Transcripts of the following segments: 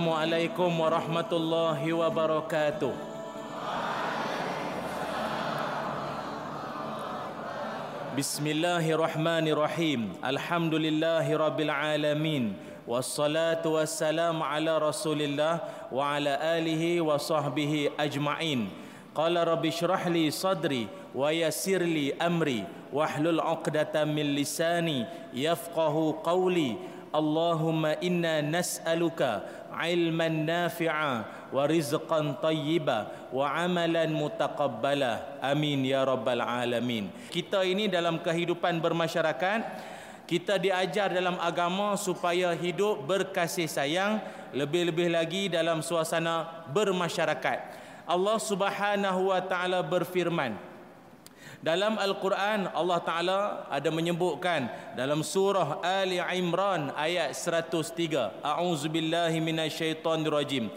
Assalamualaikum warahmatullahi wabarakatuh. Bismillahirrahmanirrahim. Alhamdulillahi rabbil alamin. Wassalatu wassalamu ala Rasulillah wa ala alihi wa sahbihi ajma'in. Qala rabbi shrah li sadri wa yassir li amri wahlul 'uqdatam min lisani yafqahu qawli. Allahumma inna nas'aluka ilman nafi'a wa rizqan tayyiba wa amalan mutaqabbala. Amin ya rabbal alamin. Kita ini dalam kehidupan bermasyarakat kita diajar dalam agama supaya hidup berkasih sayang lebih-lebih lagi dalam suasana bermasyarakat. Allah Subhanahu wa taala berfirman dalam Al-Quran Allah Ta'ala ada menyebutkan dalam surah Ali Imran ayat 103. A'udzubillahi minasyaitonirrajim.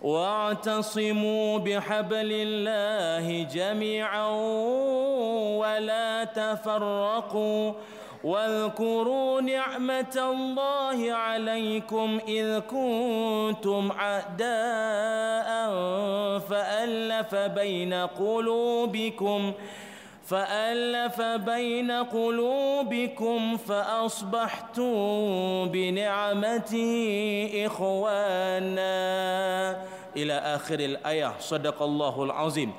واعتصموا بحبل الله جميعا ولا تفرقوا واذكروا نعمة الله عليكم إذ كنتم أعداء فألف بين قلوبكم فألف بين قلوبكم فأصبحتم بنعمته إخوانا إلى آخر الآية صدق الله العظيم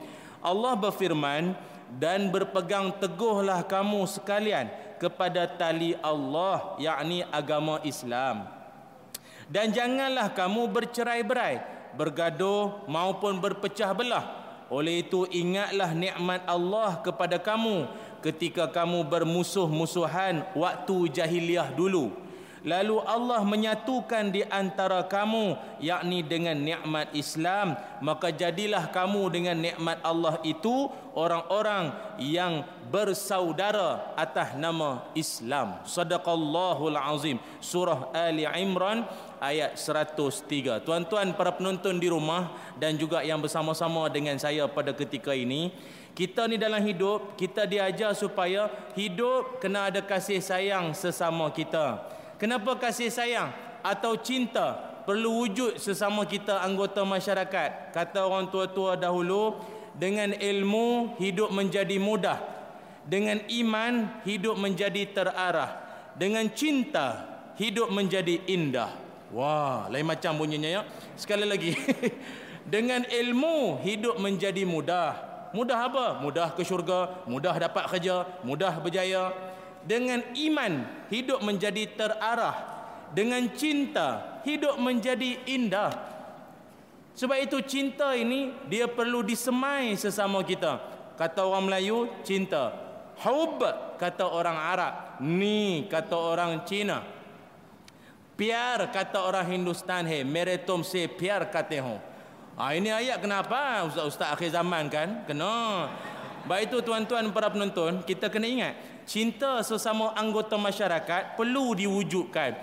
الله berfirman dan berpegang teguhlah kamu sekalian kepada tali Allah yakni agama Islam dan janganlah kamu bercerai-berai bergaduh maupun berpecah belah oleh itu ingatlah nikmat Allah kepada kamu ketika kamu bermusuh-musuhan waktu jahiliah dulu lalu Allah menyatukan di antara kamu yakni dengan nikmat Islam. Maka jadilah kamu dengan nikmat Allah itu orang-orang yang bersaudara atas nama Islam. Sadaqallahul azim. Surah ali imran ayat 103 tuan-tuan para penonton di rumah dan juga yang bersama-sama dengan saya pada ketika ini kita ni dalam hidup kita diajar supaya hidup kena ada kasih sayang sesama kita Kenapa kasih sayang atau cinta perlu wujud sesama kita anggota masyarakat? Kata orang tua-tua dahulu, dengan ilmu hidup menjadi mudah. Dengan iman hidup menjadi terarah. Dengan cinta hidup menjadi indah. Wah, lain macam bunyinya ya. Sekali lagi. dengan ilmu hidup menjadi mudah. Mudah apa? Mudah ke syurga, mudah dapat kerja, mudah berjaya dengan iman hidup menjadi terarah. Dengan cinta hidup menjadi indah. Sebab itu cinta ini dia perlu disemai sesama kita. Kata orang Melayu cinta. Hub kata orang Arab. Ni kata orang Cina. Piar kata orang Hindustan. He mere tum se piar kate ho ah ini ayat kenapa ustaz-ustaz akhir zaman kan? Kena baik itu tuan-tuan para penonton kita kena ingat cinta sesama anggota masyarakat perlu diwujudkan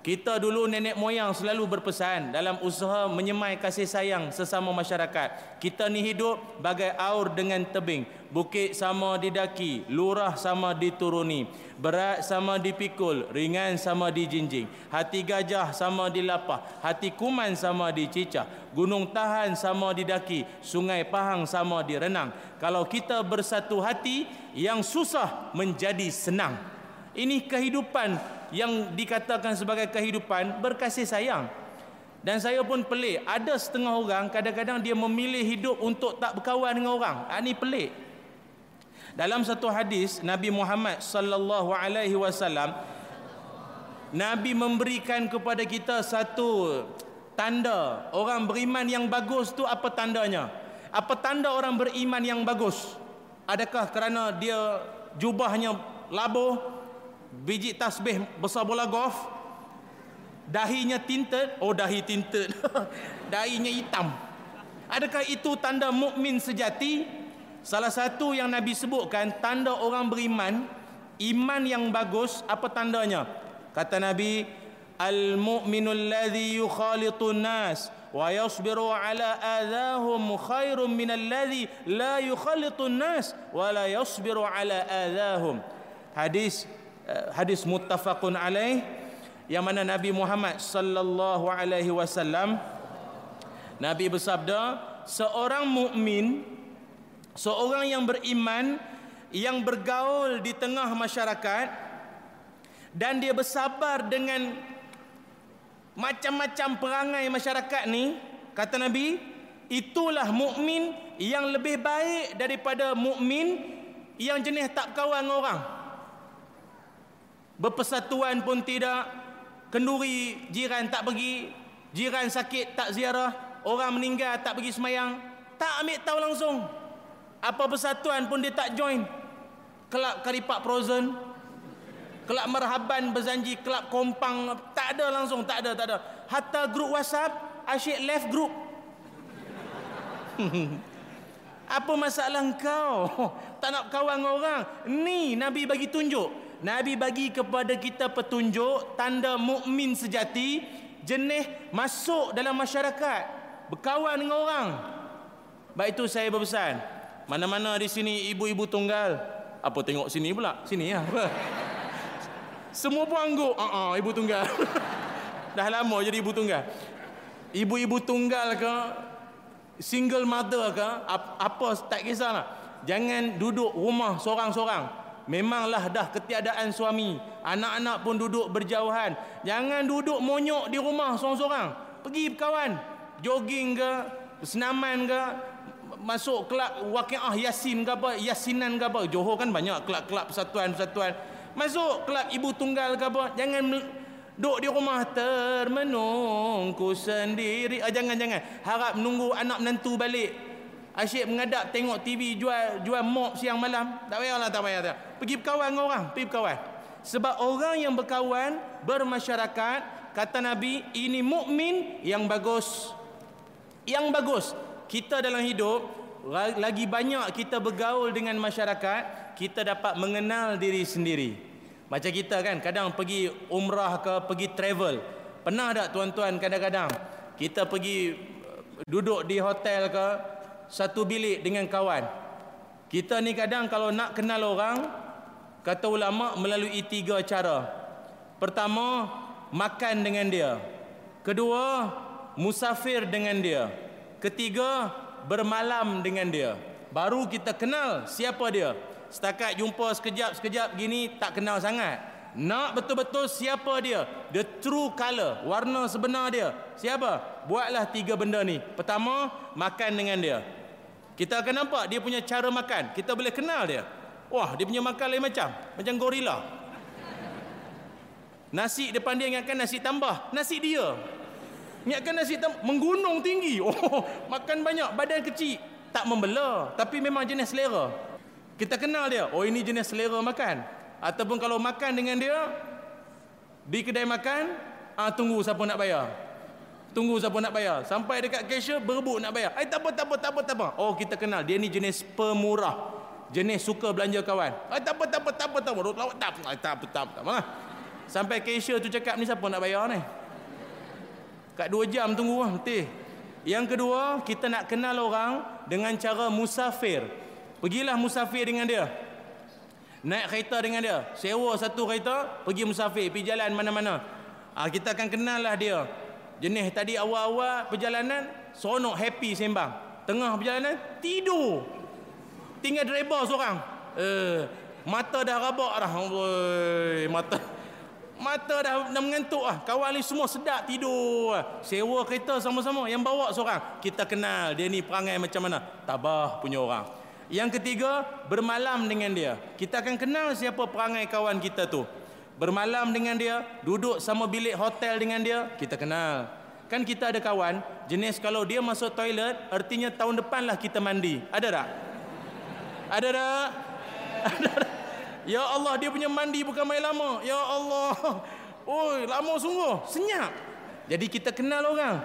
kita dulu nenek moyang selalu berpesan dalam usaha menyemai kasih sayang sesama masyarakat. Kita ni hidup bagai aur dengan tebing. Bukit sama didaki, lurah sama dituruni. Berat sama dipikul, ringan sama dijinjing. Hati gajah sama dilapah, hati kuman sama dicicah. Gunung tahan sama didaki, sungai pahang sama direnang. Kalau kita bersatu hati, yang susah menjadi senang. Ini kehidupan yang dikatakan sebagai kehidupan berkasih sayang. Dan saya pun pelik. Ada setengah orang kadang-kadang dia memilih hidup untuk tak berkawan dengan orang. Ini ah, pelik. Dalam satu hadis Nabi Muhammad sallallahu alaihi wasallam Nabi memberikan kepada kita satu tanda. Orang beriman yang bagus tu apa tandanya? Apa tanda orang beriman yang bagus? Adakah kerana dia jubahnya labuh biji tasbih besar bola golf. Dahinya tinted. Oh dahi tinted. Dahinya hitam. Adakah itu tanda mukmin sejati? Salah satu yang nabi sebutkan tanda orang beriman iman yang bagus apa tandanya? Kata nabi al mu'minul ladzi yukhalitun nas wa yasbiru ala adahum khairum min alladhi la yukhalitun nas wa la yasbiru ala adahum. Hadis hadis muttafaqun alaih yang mana Nabi Muhammad sallallahu alaihi wasallam Nabi bersabda seorang mukmin seorang yang beriman yang bergaul di tengah masyarakat dan dia bersabar dengan macam-macam perangai masyarakat ni kata Nabi itulah mukmin yang lebih baik daripada mukmin yang jenis tak kawan dengan orang berpersatuan pun tidak. Kenduri jiran tak pergi jiran sakit tak ziarah. Orang meninggal tak pergi semayang. Tak ambil tahu langsung. Apa persatuan pun dia tak join. Kelab karipak frozen. Kelab marhaban berjanji kelab kompang. Tak ada langsung. Tak ada tak ada. Hatta grup whatsapp asyik left group. Apa masalah kau tak nak kawan dengan orang. Ni nabi bagi tunjuk Nabi bagi kepada kita petunjuk tanda mukmin sejati jenis masuk dalam masyarakat berkawan dengan orang. Baik itu saya berpesan. Mana-mana di sini ibu-ibu tunggal. Apa tengok sini pula? Sini ya. Semua pun angguk. Ah uh-uh, ibu tunggal. Dah lama jadi ibu tunggal. Ibu-ibu tunggal ke single mother ke apa tak kisahlah. Jangan duduk rumah seorang-seorang. Memanglah dah ketiadaan suami. Anak-anak pun duduk berjauhan. Jangan duduk monyok di rumah seorang-seorang. Pergi berkawan. Jogging ke Senaman ke Masuk kelab wakiah yasin ke apa Yasinan ke apa. Johor kan banyak kelab-kelab persatuan-persatuan Masuk kelab ibu tunggal ke apa. Jangan duduk di rumah termenungku sendiri. Ah, Jangan-jangan Harap menunggu anak menantu balik. Asyik mengadap tengok TV jual jual mop siang malam. Tak payahlah tak payah. Tak. Pergi berkawan dengan orang, pergi berkawan. Sebab orang yang berkawan, bermasyarakat, kata Nabi, ini mukmin yang bagus. Yang bagus. Kita dalam hidup lagi banyak kita bergaul dengan masyarakat, kita dapat mengenal diri sendiri. Macam kita kan kadang pergi umrah ke pergi travel. Pernah tak tuan-tuan kadang-kadang kita pergi duduk di hotel ke satu bilik dengan kawan. Kita ni kadang kalau nak kenal orang, kata ulama melalui tiga cara. Pertama, makan dengan dia. Kedua, musafir dengan dia. Ketiga, bermalam dengan dia. Baru kita kenal siapa dia. Setakat jumpa sekejap-sekejap gini tak kenal sangat. Nak betul-betul siapa dia? The true color, warna sebenar dia. Siapa? Buatlah tiga benda ni. Pertama, makan dengan dia. Kita akan nampak dia punya cara makan. Kita boleh kenal dia. Wah, dia punya makan lain macam. Macam gorila. Nasi depan dia ingatkan nasi tambah. Nasi dia. Ingatkan nasi tambah. Menggunung tinggi. Oh, makan banyak. Badan kecil. Tak membela. Tapi memang jenis selera. Kita kenal dia. Oh, ini jenis selera makan. Ataupun kalau makan dengan dia. Di kedai makan. Ah, tunggu siapa nak bayar. Tunggu siapa nak bayar. Sampai dekat cashier berebut nak bayar. Eh tak apa, tak apa, tak apa, tak apa. Oh kita kenal. Dia ni jenis pemurah. Jenis suka belanja kawan. Eh tak apa, tak apa, tak apa, tak apa. Tak apa, tak apa, tak apa. Tak apa. Sampai cashier tu cakap ni siapa nak bayar ni. Kat dua jam tunggu lah. Betul. Yang kedua, kita nak kenal orang dengan cara musafir. Pergilah musafir dengan dia. Naik kereta dengan dia. Sewa satu kereta, pergi musafir. Pergi jalan mana-mana. Ah, kita akan kenal lah dia. Jenis tadi awal-awal perjalanan Seronok happy sembang Tengah perjalanan tidur Tinggal driver seorang eh, Mata dah rabak dah Oi, Mata Mata dah, dah mengantuk lah Kawan ni semua sedap tidur Sewa kereta sama-sama Yang bawa seorang. Kita kenal dia ni perangai macam mana? Tabah punya orang. Yang ketiga Bermalam dengan dia. Kita akan kenal siapa perangai kawan kita tu. Bermalam dengan dia, duduk sama bilik hotel dengan dia, kita kenal. Kan kita ada kawan, jenis kalau dia masuk toilet, artinya tahun depan lah kita mandi. Ada tak? Ada tak? Ya Allah, dia punya mandi bukan main lama. Ya Allah. Oi, lama sungguh. Senyap. Jadi kita kenal orang.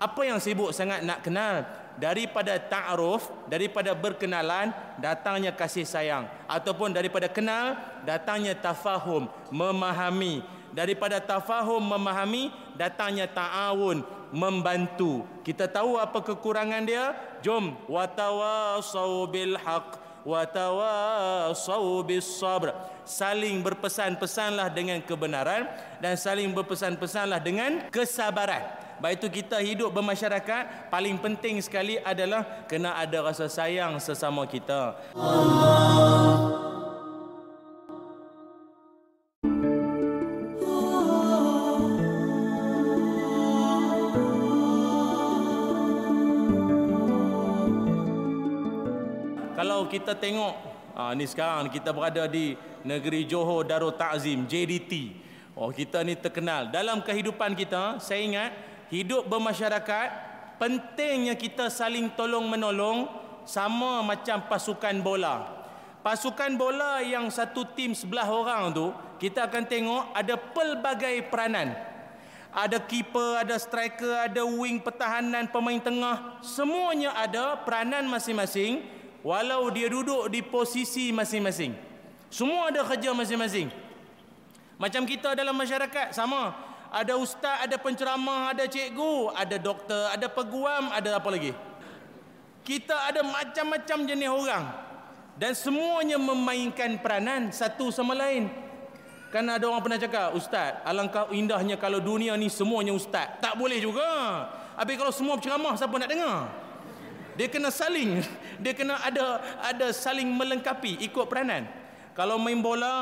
Apa yang sibuk sangat nak kenal? daripada ta'aruf daripada berkenalan datangnya kasih sayang ataupun daripada kenal datangnya tafahum memahami daripada tafahum memahami datangnya ta'awun membantu. Kita tahu apa kekurangan dia? Jom watawasau bil haq wa tawasau bis sabr saling berpesan-pesanlah dengan kebenaran dan saling berpesan-pesanlah dengan kesabaran. Baik itu kita hidup bermasyarakat paling penting sekali adalah kena ada rasa sayang sesama kita. Allah kita tengok ha, ni sekarang kita berada di negeri Johor Darul Ta'zim JDT oh kita ni terkenal. Dalam kehidupan kita saya ingat hidup bermasyarakat pentingnya kita saling tolong menolong sama macam pasukan bola. Pasukan bola yang satu tim sebelah orang tu kita akan tengok ada pelbagai peranan. Ada keeper, ada striker, ada wing pertahanan, pemain tengah. Semuanya ada peranan masing-masing walau dia duduk di posisi masing-masing. Semua ada kerja masing-masing. Macam kita dalam masyarakat sama. Ada ustaz, ada penceramah, ada cikgu, ada doktor, ada peguam, ada apa lagi? Kita ada macam-macam jenis orang. Dan semuanya memainkan peranan satu sama lain. Kan ada orang pernah cakap, Ustaz, alangkah indahnya kalau dunia ni semuanya ustaz. Tak boleh juga. Habis kalau semua penceramah, siapa nak dengar? Dia kena saling, dia kena ada ada saling melengkapi ikut peranan. Kalau main bola,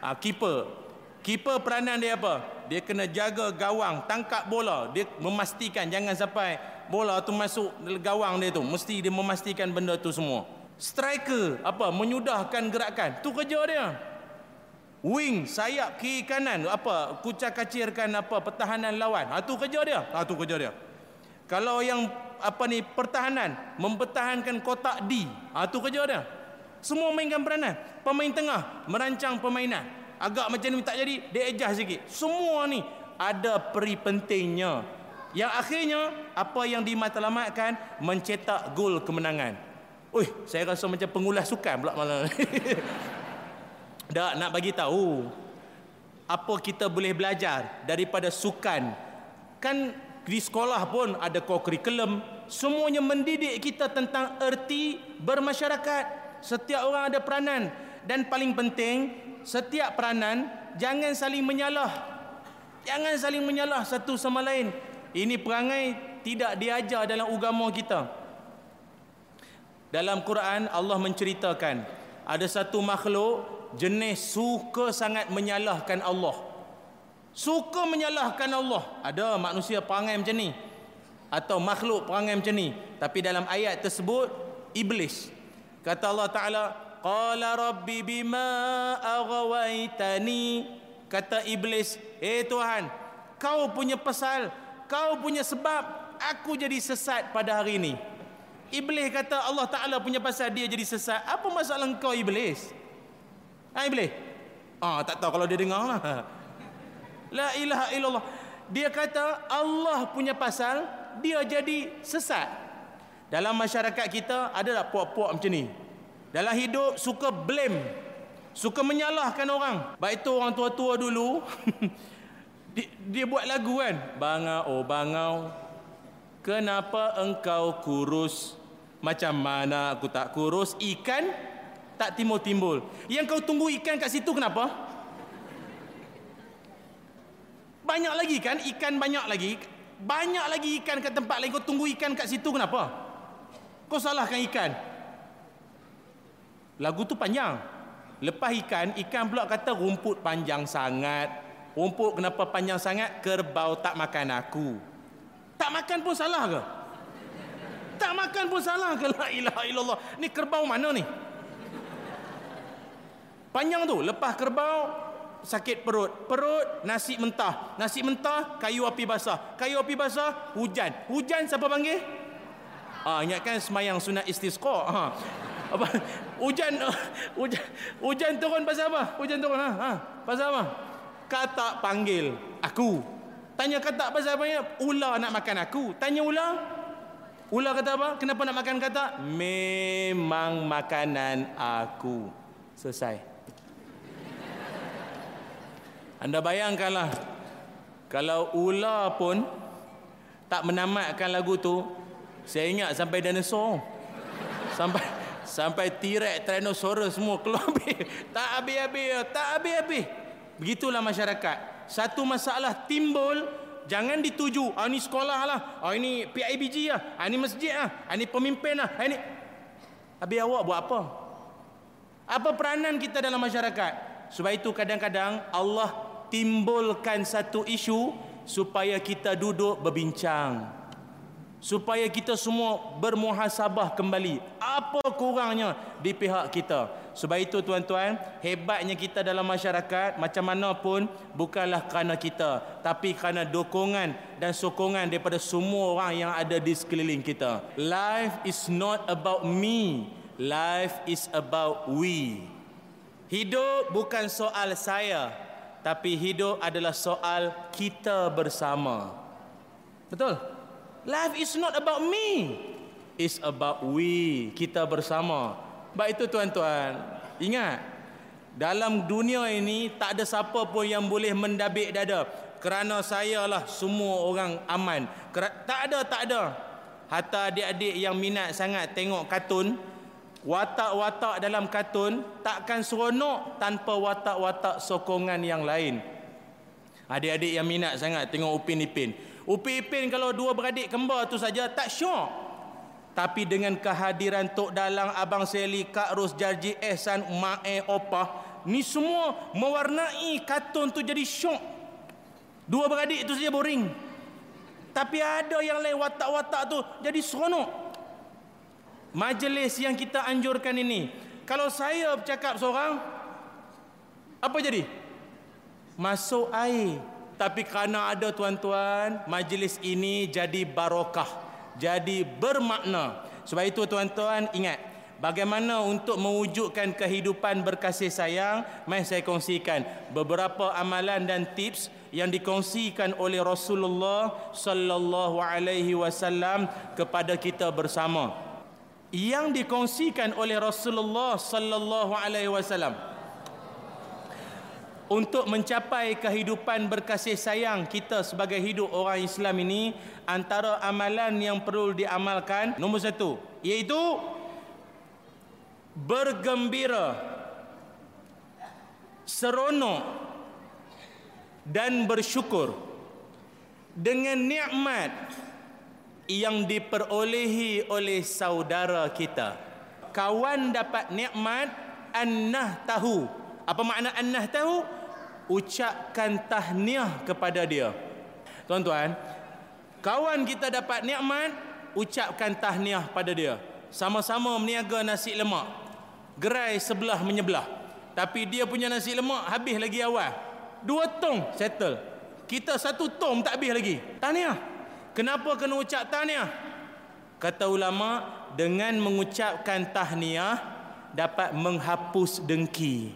ah keeper. Keeper peranan dia apa? Dia kena jaga gawang, tangkap bola, dia memastikan jangan sampai bola tu masuk gawang dia tu. Mesti dia memastikan benda tu semua. Striker apa? Menyudahkan gerakan. Tu kerja dia. Wing, sayap kiri kanan apa? Kucak-kacirkan apa pertahanan lawan. Ha tu kerja dia. Ha tu kerja dia. Kalau yang apa ni pertahanan mempertahankan kotak D. Ha tu kerja dia. Semua mainkan peranan. Pemain tengah merancang permainan. Agak macam ni tak jadi dia adjust sikit. Semua ni ada peri pentingnya. Yang akhirnya apa yang dimatlamatkan mencetak gol kemenangan. Oi, saya rasa macam pengulas sukan pula malam ni. Nak bagi tahu apa kita boleh belajar daripada sukan. Kan di sekolah pun ada co-curriculum, semuanya mendidik kita tentang erti bermasyarakat. Setiap orang ada peranan dan paling penting setiap peranan jangan saling menyalah. Jangan saling menyalah satu sama lain. Ini perangai tidak diajar dalam agama kita. Dalam Quran Allah menceritakan ada satu makhluk jenis suka sangat menyalahkan Allah. Suka menyalahkan Allah. Ada manusia perangai macam ni. Atau makhluk perangai macam ni. Tapi dalam ayat tersebut iblis. Kata Allah taala qala rabbi bima aghwaytani? Kata iblis eh tuhan kau punya pasal kau punya sebab aku jadi sesat pada hari ini. Iblis kata Allah taala punya pasal dia jadi sesat. Apa masalah kau iblis? Ha iblis. Ah tak tahu kalau dia dengar lah la ilaha illallah dia kata Allah punya pasal dia jadi sesat. Dalam masyarakat kita ada tak puak-puak macam ni? Dalam hidup suka blame. Suka menyalahkan orang. Baik tu orang tua-tua dulu. dia, dia buat lagu kan? Bangau, oh bangau. Kenapa engkau kurus? Macam mana aku tak kurus? Ikan tak timbul-timbul. Yang kau tunggu ikan kat situ kenapa? Banyak lagi kan? Ikan banyak lagi. Banyak lagi ikan kat tempat lain. Kau tunggu ikan kat situ kenapa? Kau salahkan ikan. Lagu tu panjang. Lepas ikan, ikan pula kata rumput panjang sangat. Rumput kenapa panjang sangat? Kerbau tak makan aku. Tak makan pun salah ke? Tak makan pun salah ke? La ilaha illallah. Ni kerbau mana ni? Panjang tu. Lepas kerbau, sakit perut. Perut nasi mentah. Nasi mentah kayu api basah. Kayu api basah hujan. Hujan siapa panggil? Ah ingatkan semayang sunat istisqa. Ha. Apa? Hujan hujan hujan turun pasal apa? Hujan turun ha. ha. Pasal apa? Kata panggil aku. Tanya kata pasal apa? Ular nak makan aku. Tanya ular. Ular kata apa? Kenapa nak makan kata? Memang makanan aku. Selesai. Anda bayangkanlah kalau ular pun tak menamatkan lagu tu, saya ingat sampai dinosaur. Sampai Sampai T-Rex, Tyrannosaurus semua keluar habis. Tak habis-habis. Tak habis-habis. Begitulah masyarakat. Satu masalah timbul, jangan dituju. Ah, ini sekolah lah. Ah, ini PIBG lah. Ah, ini masjid lah. Ah, ini pemimpin lah. Ah, ini... Habis awak buat apa? Apa peranan kita dalam masyarakat? Sebab itu kadang-kadang Allah timbulkan satu isu supaya kita duduk berbincang. Supaya kita semua bermuhasabah kembali. Apa kurangnya di pihak kita? Sebab itu tuan-tuan hebatnya kita dalam masyarakat macam mana pun bukanlah kerana kita tapi kerana dukungan dan sokongan daripada semua orang yang ada di sekeliling kita. Life is not about me. Life is about we. Hidup bukan soal saya tapi hidup adalah soal kita bersama betul Life is not about me. It's about we. Kita bersama. Baik itu tuan-tuan. Ingat. Dalam dunia ini tak ada siapa pun yang boleh mendabik dada. Kerana saya lah semua orang aman. Tak ada, tak ada. Hatta adik-adik yang minat sangat tengok kartun. Watak-watak dalam kartun takkan seronok tanpa watak-watak sokongan yang lain. Adik-adik yang minat sangat tengok Upin Ipin. Upin Ipin kalau dua beradik kembar tu saja tak syok. Tapi dengan kehadiran Tok Dalang, Abang Seli, Kak Ros, Jarji, Ehsan, Ma'e, Opah. Ni semua mewarnai kartun tu jadi syok. Dua beradik tu saja boring. Tapi ada yang lain watak-watak tu jadi seronok. Majlis yang kita anjurkan ini. Kalau saya bercakap seorang. Apa jadi? Masuk air. Tapi kerana ada tuan-tuan, majlis ini jadi barokah, jadi bermakna. Sebab itu tuan-tuan ingat, bagaimana untuk mewujudkan kehidupan berkasih sayang, mari saya kongsikan beberapa amalan dan tips yang dikongsikan oleh Rasulullah sallallahu alaihi wasallam kepada kita bersama. Yang dikongsikan oleh Rasulullah sallallahu alaihi wasallam untuk mencapai kehidupan berkasih sayang kita sebagai hidup orang Islam ini antara amalan yang perlu diamalkan. Nombor satu iaitu bergembira seronok dan bersyukur dengan nikmat yang diperolehi oleh saudara kita kawan dapat nikmat annah tahu apa makna annah tahu? Ucapkan tahniah kepada dia. Tuan-tuan, kawan kita dapat nikmat, ucapkan tahniah pada dia. Sama-sama meniaga nasi lemak. Gerai sebelah menyebelah. Tapi dia punya nasi lemak habis lagi awal. Dua tong settle. Kita satu tong tak habis lagi. Tahniah. Kenapa kena ucap tahniah? Kata ulama, dengan mengucapkan tahniah dapat menghapus dengki.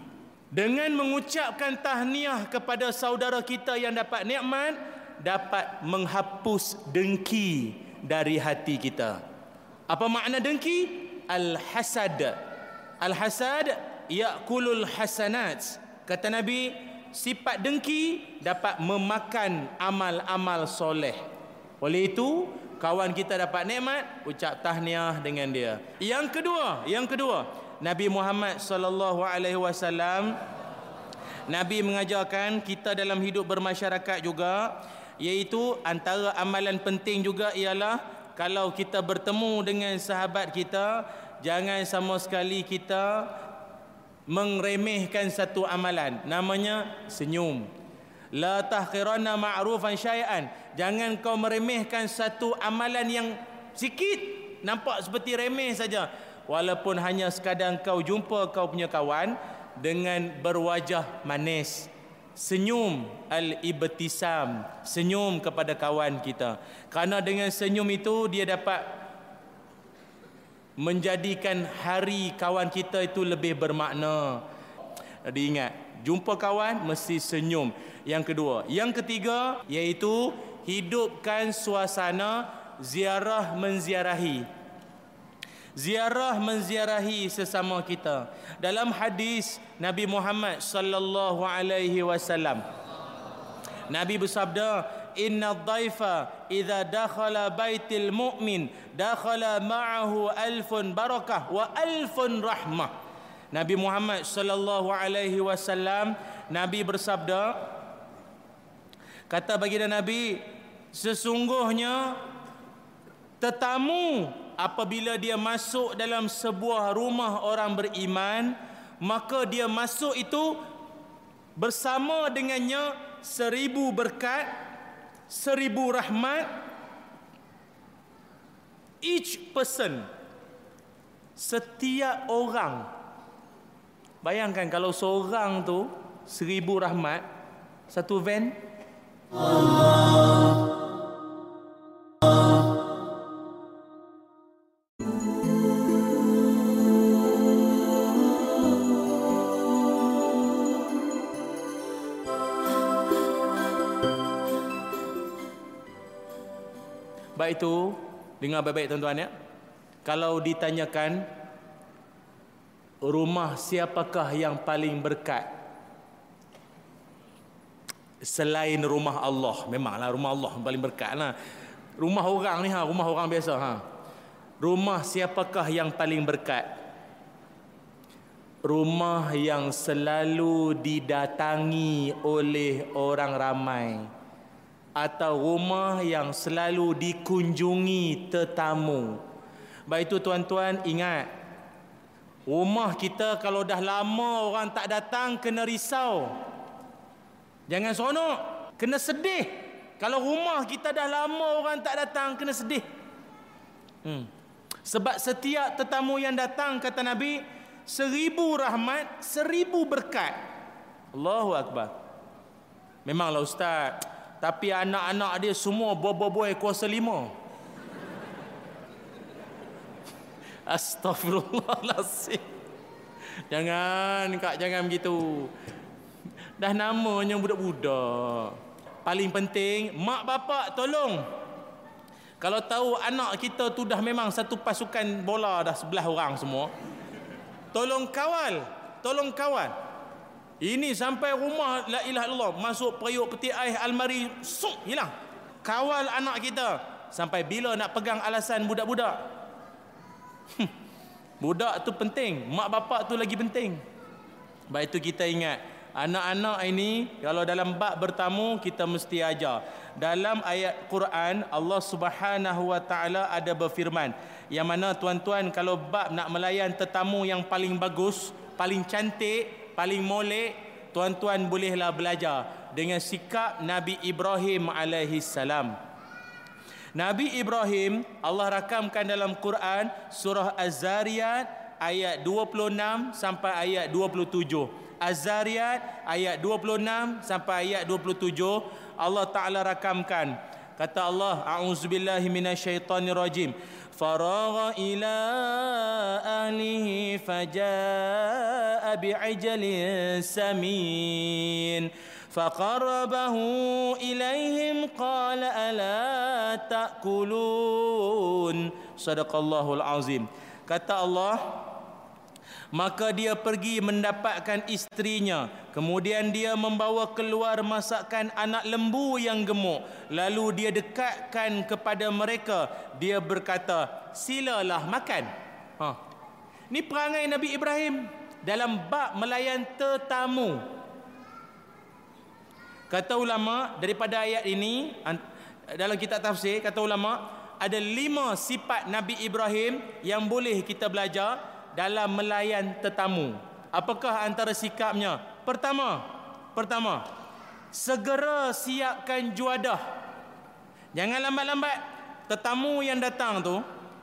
Dengan mengucapkan tahniah kepada saudara kita yang dapat nikmat dapat menghapus dengki dari hati kita. Apa makna dengki? Al-hasad. Al-hasad ya'kulul hasanat. Kata Nabi, sifat dengki dapat memakan amal-amal soleh. Oleh itu, kawan kita dapat nikmat, ucap tahniah dengan dia. Yang kedua, yang kedua, Nabi Muhammad sallallahu alaihi wasallam Nabi mengajarkan kita dalam hidup bermasyarakat juga iaitu antara amalan penting juga ialah kalau kita bertemu dengan sahabat kita jangan sama sekali kita mengremehkan satu amalan namanya senyum la tahqiranna ma'rufan syai'an. Jangan kau meremehkan satu amalan yang sikit. Nampak seperti remeh saja. Walaupun hanya sekadar kau jumpa kau punya kawan dengan berwajah manis. Senyum al-ibtisam. Senyum kepada kawan kita. Kerana dengan senyum itu dia dapat menjadikan hari kawan kita itu lebih bermakna jadi ingat jumpa kawan mesti senyum. Yang kedua. Yang ketiga iaitu hidupkan suasana ziarah menziarahi. Ziarah menziarahi sesama kita. Dalam hadis Nabi Muhammad sallallahu alaihi wasallam Nabi bersabda inna dhaifa idza dakhala baitil mu'min dakhala ma'ahu alfun barakah wa alfun rahmah Nabi Muhammad sallallahu alaihi wasallam Nabi bersabda kata baginda Nabi sesungguhnya tetamu apabila dia masuk dalam sebuah rumah orang beriman maka dia masuk itu bersama dengannya seribu berkat seribu rahmat. Each person setiap orang bayangkan kalau seorang tu seribu rahmat satu van Baik itu dengar baik-baik tuan-tuan ya. Kalau ditanyakan rumah siapakah yang paling berkat? Selain rumah Allah, memanglah rumah Allah yang paling berkat lah. Rumah orang ni ha, rumah orang biasa ha. Rumah siapakah yang paling berkat? Rumah yang selalu didatangi oleh orang ramai atau rumah yang selalu dikunjungi tetamu. Baik itu tuan-tuan ingat. Rumah kita kalau dah lama orang tak datang kena risau. Jangan seronok, kena sedih. Kalau rumah kita dah lama orang tak datang kena sedih. Hmm. Sebab setiap tetamu yang datang kata Nabi seribu rahmat, seribu berkat. Allahu akbar. Memanglah ustaz, tapi anak-anak dia semua boy-boy kuasa lima. Astagfirullahaladzim. Jangan kak, jangan begitu. Dah namanya budak-budak. Paling penting, mak bapak tolong. Kalau tahu anak kita tu dah memang satu pasukan bola dah sebelah orang semua. Tolong kawal. Tolong kawal. Ini sampai rumah la ilaha illallah masuk periuk peti air almari suk hilang. Kawal anak kita sampai bila nak pegang alasan budak-budak. Hmm. Budak tu penting, mak bapak tu lagi penting. Baik itu kita ingat Anak-anak ini kalau dalam bab bertamu kita mesti ajar. Dalam ayat Quran Allah Subhanahu Wa Taala ada berfirman yang mana tuan-tuan kalau bab nak melayan tetamu yang paling bagus, paling cantik, paling molek tuan-tuan bolehlah belajar dengan sikap Nabi Ibrahim alaihi salam. Nabi Ibrahim Allah rakamkan dalam Quran surah Az-Zariyat ayat 26 sampai ayat 27. Az-Zariyat ayat 26 sampai ayat 27 Allah Taala rakamkan. Kata Allah, a'udzubillahi minasyaitonirrajim. Faragha ila ahlihi fajaa bi'ajalin samin. فقربه إليهم قال ألا تأكلون صدق الله العظيم kata Allah maka dia pergi mendapatkan istrinya kemudian dia membawa keluar masakan anak lembu yang gemuk lalu dia dekatkan kepada mereka dia berkata silalah makan ha ni perangai Nabi Ibrahim dalam bab melayan tetamu kata ulama daripada ayat ini dalam kitab tafsir kata ulama ada lima sifat Nabi Ibrahim yang boleh kita belajar dalam melayan tetamu. Apakah antara sikapnya? Pertama, pertama, segera siapkan juadah. Jangan lambat-lambat. Tetamu yang datang tu,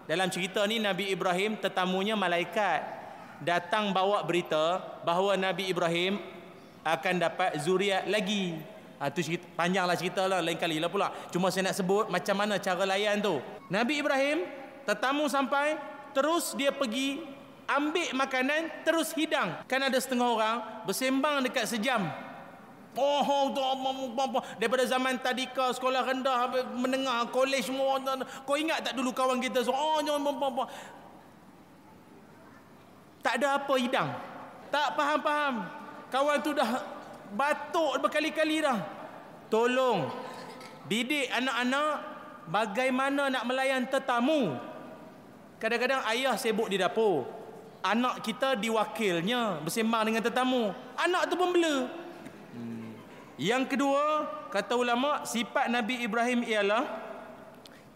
dalam cerita ni Nabi Ibrahim tetamunya malaikat datang bawa berita bahawa Nabi Ibrahim akan dapat zuriat lagi. Ha, tu cerita, panjanglah cerita lah lain kali lah pula. Cuma saya nak sebut macam mana cara layan tu. Nabi Ibrahim, tetamu sampai, terus dia pergi ambil makanan terus hidang. Kan ada setengah orang bersembang dekat sejam. Oh, apa daripada zaman tadika sekolah rendah menengah kolej semua kau ingat tak dulu kawan kita oh tak ada apa hidang. Tak faham-faham. Kawan tu dah batuk berkali-kali dah tolong didik anak-anak bagaimana nak melayan tetamu. Kadang-kadang ayah sibuk di dapur. Anak kita diwakilnya bersembang dengan tetamu. Anak tu pun bela. Hmm. Yang kedua, kata ulama, sifat Nabi Ibrahim ialah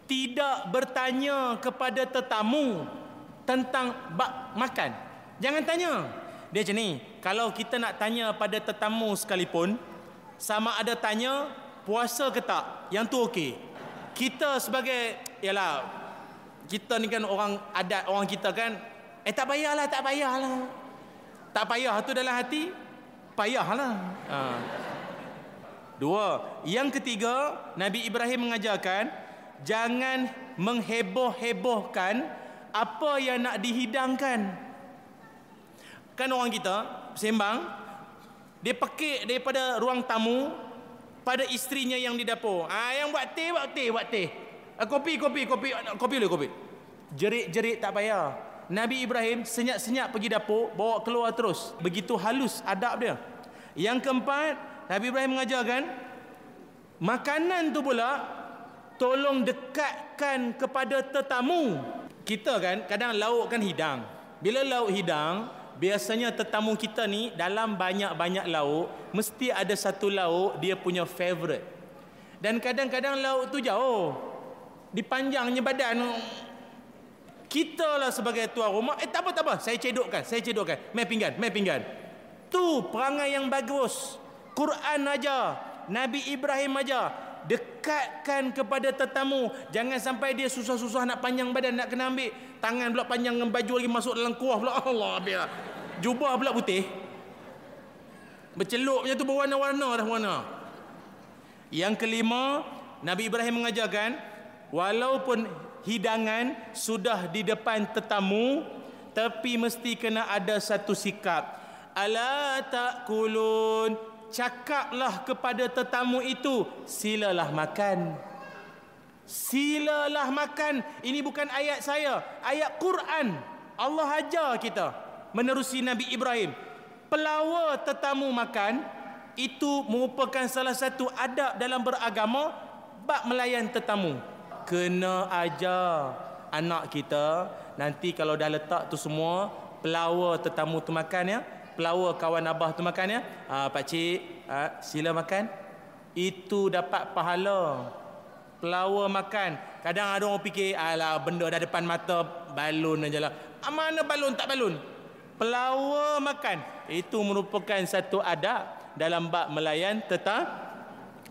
tidak bertanya kepada tetamu tentang bak makan. Jangan tanya. Dia macam ni, kalau kita nak tanya pada tetamu sekalipun, sama ada tanya puasa ke tak, yang tu okey. Kita sebagai, ialah, kita ni kan orang adat orang kita kan, eh tak payahlah, tak payahlah. Tak payah tu dalam hati, payahlah. Ha. Dua, yang ketiga, Nabi Ibrahim mengajarkan, jangan mengheboh-hebohkan apa yang nak dihidangkan kan orang kita sembang dia pekik daripada ruang tamu pada isterinya yang di dapur. Ah yang buat teh buat teh buat teh. Ah, kopi kopi kopi kopi boleh kopi. Jerit-jerit tak payah. Nabi Ibrahim senyap-senyap pergi dapur bawa keluar terus. Begitu halus adab dia. Yang keempat Nabi Ibrahim mengajarkan makanan tu pula tolong dekatkan kepada tetamu. Kita kan kadang lauk kan hidang. Bila lauk hidang biasanya tetamu kita ni dalam banyak-banyak lauk mesti ada satu lauk dia punya favorite. Dan kadang-kadang lauk tu jauh. Dipanjangnya badan. Kita lah sebagai tuan rumah. Eh tak apa tak apa. Saya cedokkan saya cedokkan. Mai pinggan mai pinggan. Tu perangai yang bagus. Quran aja Nabi Ibrahim aja dekatkan kepada tetamu. Jangan sampai dia susah-susah nak panjang badan nak kena ambil. Tangan pula panjang dengan baju lagi masuk dalam kuah pula. Allah biar jubah pula putih. Berceluk macam tu berwarna-warna dah warna. Yang kelima Nabi Ibrahim mengajarkan walaupun hidangan sudah di depan tetamu tapi mesti kena ada satu sikap. Ala takulun cakaplah kepada tetamu itu silalah makan silalah makan ini bukan ayat saya ayat Quran Allah ajar kita menerusi Nabi Ibrahim. Pelawa tetamu makan itu merupakan salah satu adab dalam beragama bab melayan tetamu. Kena ajar anak kita nanti kalau dah letak tu semua pelawa tetamu tu makan ya. Pelawa kawan abah tu makan ya. Ha, pak cik, ha, sila makan. Itu dapat pahala. Pelawa makan. Kadang ada orang fikir, alah benda dah depan mata, balun aja lah. Ah, mana balun tak balun? pelawa makan itu merupakan satu adab dalam bab melayan tetap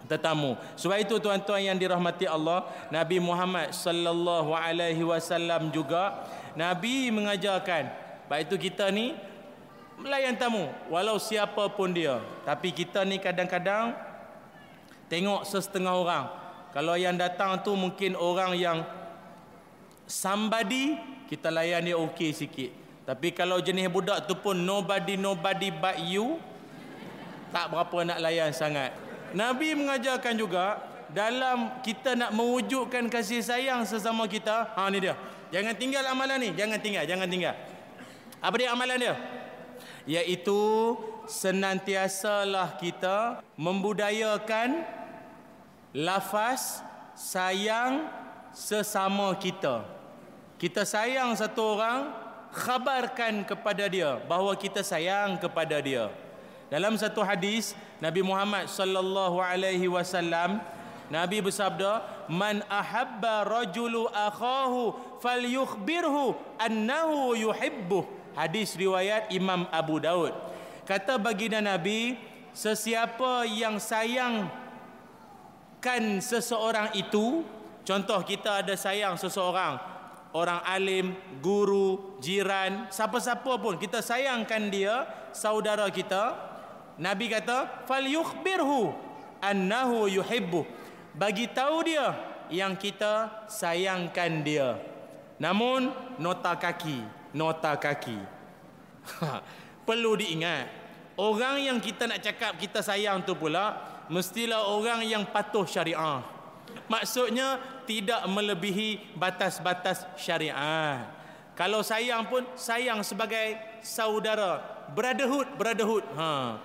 tetamu. Sebab itu tuan-tuan yang dirahmati Allah, Nabi Muhammad sallallahu alaihi wasallam juga Nabi mengajarkan, baik itu kita ni melayan tamu walau siapa pun dia. Tapi kita ni kadang-kadang tengok sesetengah orang. Kalau yang datang tu mungkin orang yang somebody kita layan dia okey sikit. Tapi kalau jenis budak tu pun nobody nobody but you tak berapa nak layan sangat. Nabi mengajarkan juga dalam kita nak mewujudkan kasih sayang sesama kita, ha ni dia. Jangan tinggal amalan ni, jangan tinggal, jangan tinggal. Apa dia amalan dia? Iaitu senantiasalah kita membudayakan lafaz sayang sesama kita. Kita sayang satu orang, khabarkan kepada dia bahawa kita sayang kepada dia. Dalam satu hadis Nabi Muhammad sallallahu alaihi wasallam Nabi bersabda, "Man ahabba rajulu akhahu falyukhbirhu annahu yuhibbuh." Hadis riwayat Imam Abu Daud. Kata baginda Nabi, sesiapa yang sayang kan seseorang itu, contoh kita ada sayang seseorang, orang alim, guru, jiran, siapa-siapa pun kita sayangkan dia, saudara kita. Nabi kata, "Fal yukhbirhu annahu yuhibbu." Bagi tahu dia yang kita sayangkan dia. Namun nota kaki, nota kaki. Perlu diingat, orang yang kita nak cakap kita sayang tu pula mestilah orang yang patuh syariah. Maksudnya tidak melebihi batas-batas syariat. Kalau sayang pun sayang sebagai saudara, brotherhood, brotherhood. Ha.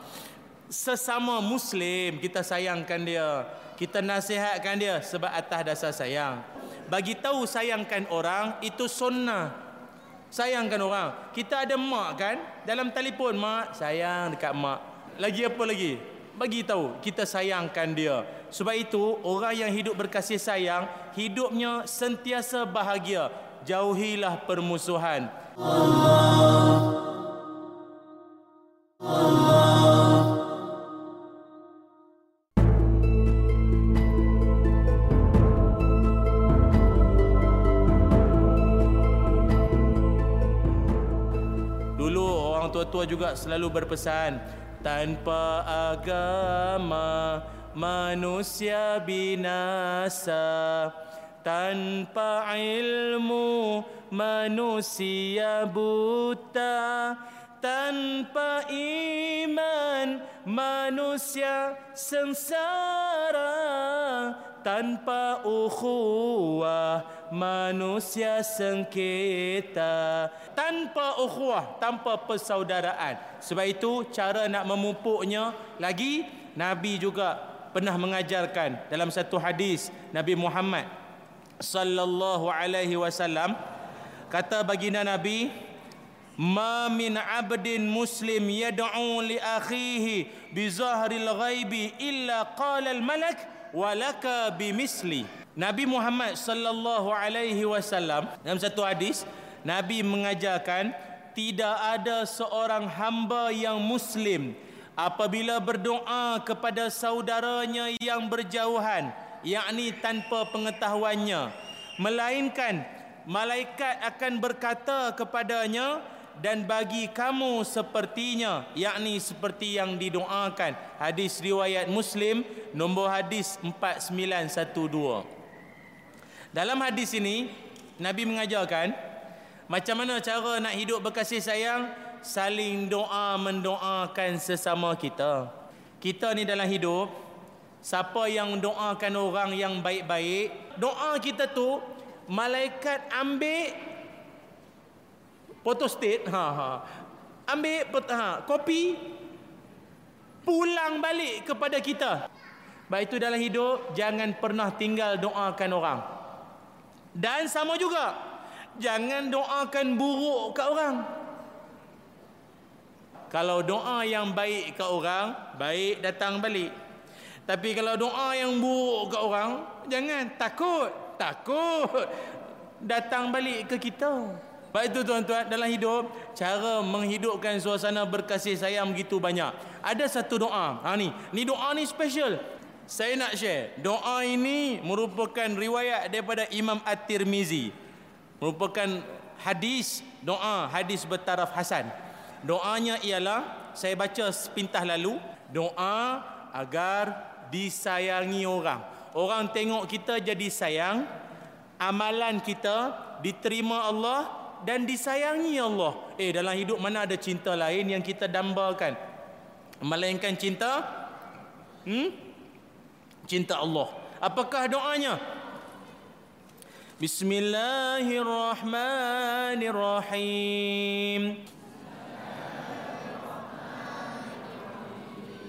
Sesama muslim kita sayangkan dia. kita nasihatkan dia sebab atas dasar sayang. Bagi tahu sayangkan orang itu sunnah. Sayangkan orang. Kita ada mak kan? Dalam telefon mak, sayang dekat mak. Lagi apa lagi? Bagi tahu kita sayangkan dia. Sebab itu orang yang hidup berkasih sayang, hidupnya sentiasa bahagia. Jauhilah permusuhan. Allah. Juga selalu berpesan tanpa agama manusia binasa. Tanpa ilmu manusia buta. Tanpa iman manusia sengsara tanpa ukhuwah manusia sengketa. Tanpa ukhuwah tanpa persaudaraan. Sebab itu cara nak memupuknya lagi nabi juga pernah mengajarkan dalam satu hadis Nabi Muhammad sallallahu alaihi wasallam kata baginda nabi ma min abdin muslim yad'u li akhihi bi zahril ghaibi illa qala al malak walaka bimisli. Nabi Muhammad sallallahu alaihi wasallam dalam satu hadis Nabi mengajarkan tidak ada seorang hamba yang muslim apabila berdoa kepada saudaranya yang berjauhan yakni tanpa pengetahuannya. Melainkan malaikat akan berkata kepadanya dan bagi kamu sepertinya yakni seperti yang didoakan. Hadis riwayat muslim nombor hadis 4912 dalam hadis ini nabi mengajarkan macam mana cara nak hidup berkasih sayang? Saling doa mendoakan sesama kita. Kita ni dalam hidup siapa yang doakan orang yang baik-baik doa kita tu malaikat ambil photostat ha ha. Ambil ha kopi pulang balik kepada kita. Baik itu dalam hidup jangan pernah tinggal doakan orang. Dan sama juga jangan doakan buruk ke orang. Kalau doa yang baik ke orang baik datang balik. Tapi kalau doa yang buruk ke orang jangan takut takut datang balik ke kita Baik itu tuan-tuan dalam hidup cara menghidupkan suasana berkasih sayang begitu banyak. Ada satu doa. Ha ni, ni doa ni special. Saya nak share. Doa ini merupakan riwayat daripada Imam At-Tirmizi. Merupakan hadis doa hadis bertaraf hasan. Doanya ialah saya baca sepintah lalu, doa agar disayangi orang. Orang tengok kita jadi sayang, amalan kita diterima Allah dan disayangi Allah. Eh dalam hidup mana ada cinta lain yang kita dambakan? Melainkan cinta hmm? cinta Allah. Apakah doanya? Bismillahirrahmanirrahim.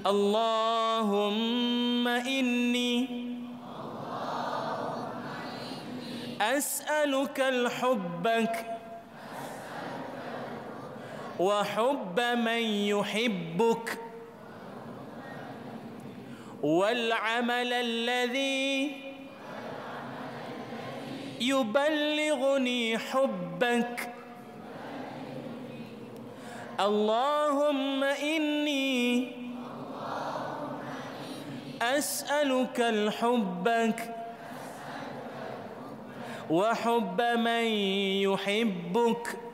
Allahumma inni as'aluka al-hubbak وحب من يحبك. والعمل الذي يبلغني حبك. اللهم إني أسألك الحبك. وحب من يحبك.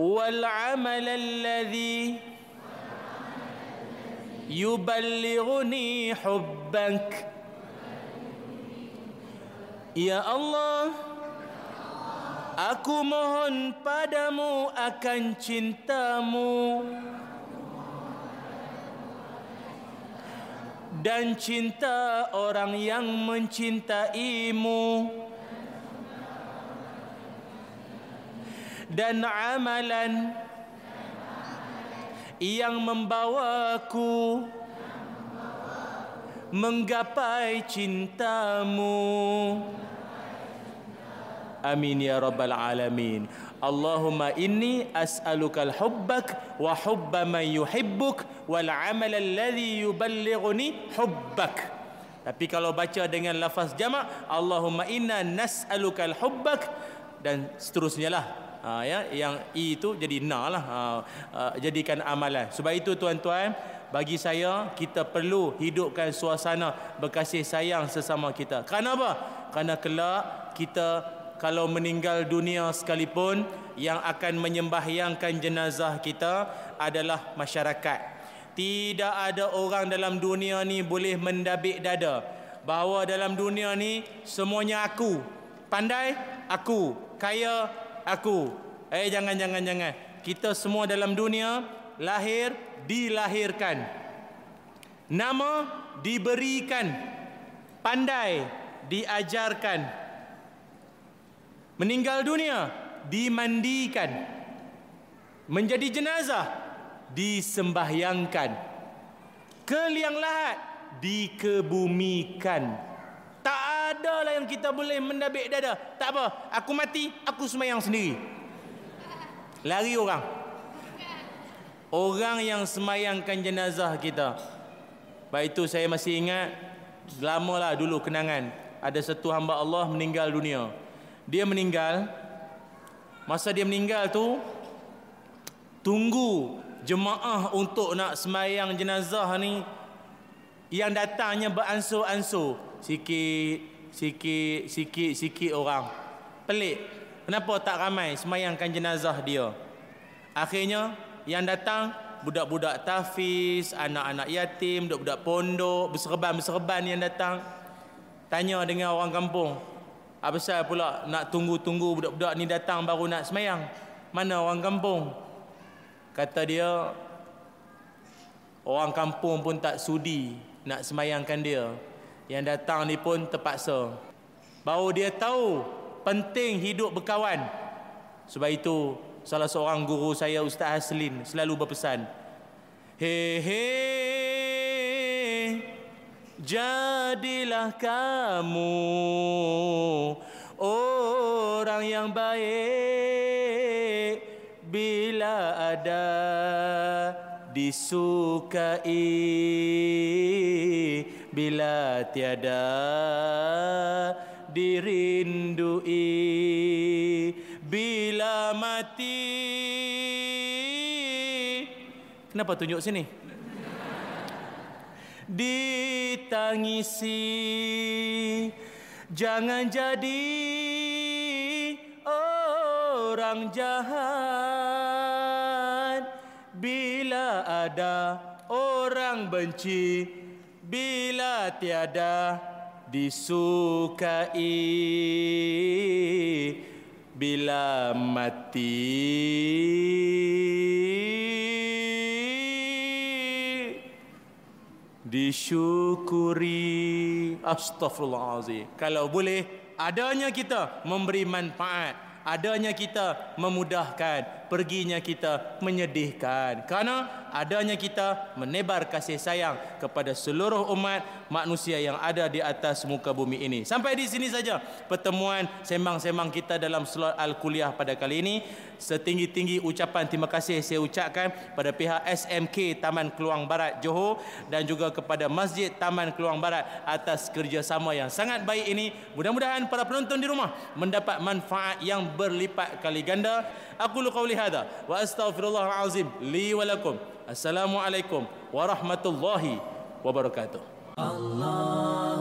والعمل الذي يبلغني حبك يا الله Aku mohon padamu akan cintamu dan cinta orang yang mencintaimu. Dan amalan yang membawaku menggapai cintamu. Amin ya rabbal alamin. Allahumma inni as'aluka al-hubbak wa hubba man yuhibbuk wal amal alladhi yuballighuni hubbak. Tapi kalau baca dengan lafaz jamak Allahumma inna nas'aluka al-hubbak dan seterusnya lah ha, ya yang i itu jadi na lah ha, ha, jadikan amalan. Sebab itu tuan-tuan bagi saya kita perlu hidupkan suasana berkasih sayang sesama kita. Kerana apa? Kerana kelak kita kalau meninggal dunia sekalipun yang akan menyembahyangkan jenazah kita adalah masyarakat. Tidak ada orang dalam dunia ni boleh mendabik dada. Bahawa dalam dunia ni semuanya aku. Pandai aku, kaya aku. Eh jangan jangan jangan. Kita semua dalam dunia lahir dilahirkan. Nama diberikan. Pandai diajarkan meninggal dunia dimandikan menjadi jenazah disembahyangkan ke liang lahat dikebumikan ada lah yang kita boleh mendabik dada. Tak apa aku mati aku semayang sendiri. Lari orang. Orang yang semayangkan jenazah kita. Baik itu saya masih ingat lamalah dulu kenangan. Ada satu hamba Allah meninggal dunia. Dia meninggal. Masa dia meninggal tu tunggu jemaah untuk nak semayang jenazah ni. Yang datangnya beransur-ansur. Sikit sikit sikit sikit orang pelik kenapa tak ramai semayangkan jenazah dia akhirnya yang datang budak-budak tafiz anak-anak yatim budak-budak pondok berserban-berserban yang datang tanya dengan orang kampung apa saya pula nak tunggu-tunggu budak-budak ni datang baru nak semayang? Mana orang kampung? Kata dia, orang kampung pun tak sudi nak semayangkan dia. Yang datang ni pun terpaksa. Baru dia tahu penting hidup berkawan. Sebab itu salah seorang guru saya Ustaz Haslin selalu berpesan. Hei hei jadilah kamu orang yang baik bila ada disukai bila tiada dirindui. Bila mati. Kenapa tunjuk sini? Ditangisi. Jangan jadi orang jahat. Bila ada orang benci bila tiada disukai bila mati disyukuri. Astaghfirullahalazim kalau boleh adanya kita memberi manfaat adanya kita memudahkan perginya kita menyedihkan kerana adanya kita menebar kasih sayang kepada seluruh umat manusia yang ada di atas muka bumi ini. Sampai di sini saja pertemuan sembang-sembang kita dalam slot al-kuliah pada kali ini. Setinggi-tinggi ucapan terima kasih saya ucapkan pada pihak SMK Taman Keluang Barat Johor dan juga kepada Masjid Taman Keluang Barat atas kerjasama yang sangat baik ini. Mudah-mudahan para penonton di rumah mendapat manfaat yang berlipat kali ganda aku lu qauli hada wa astaghfirullah azim li wa lakum assalamualaikum warahmatullahi wabarakatuh Allah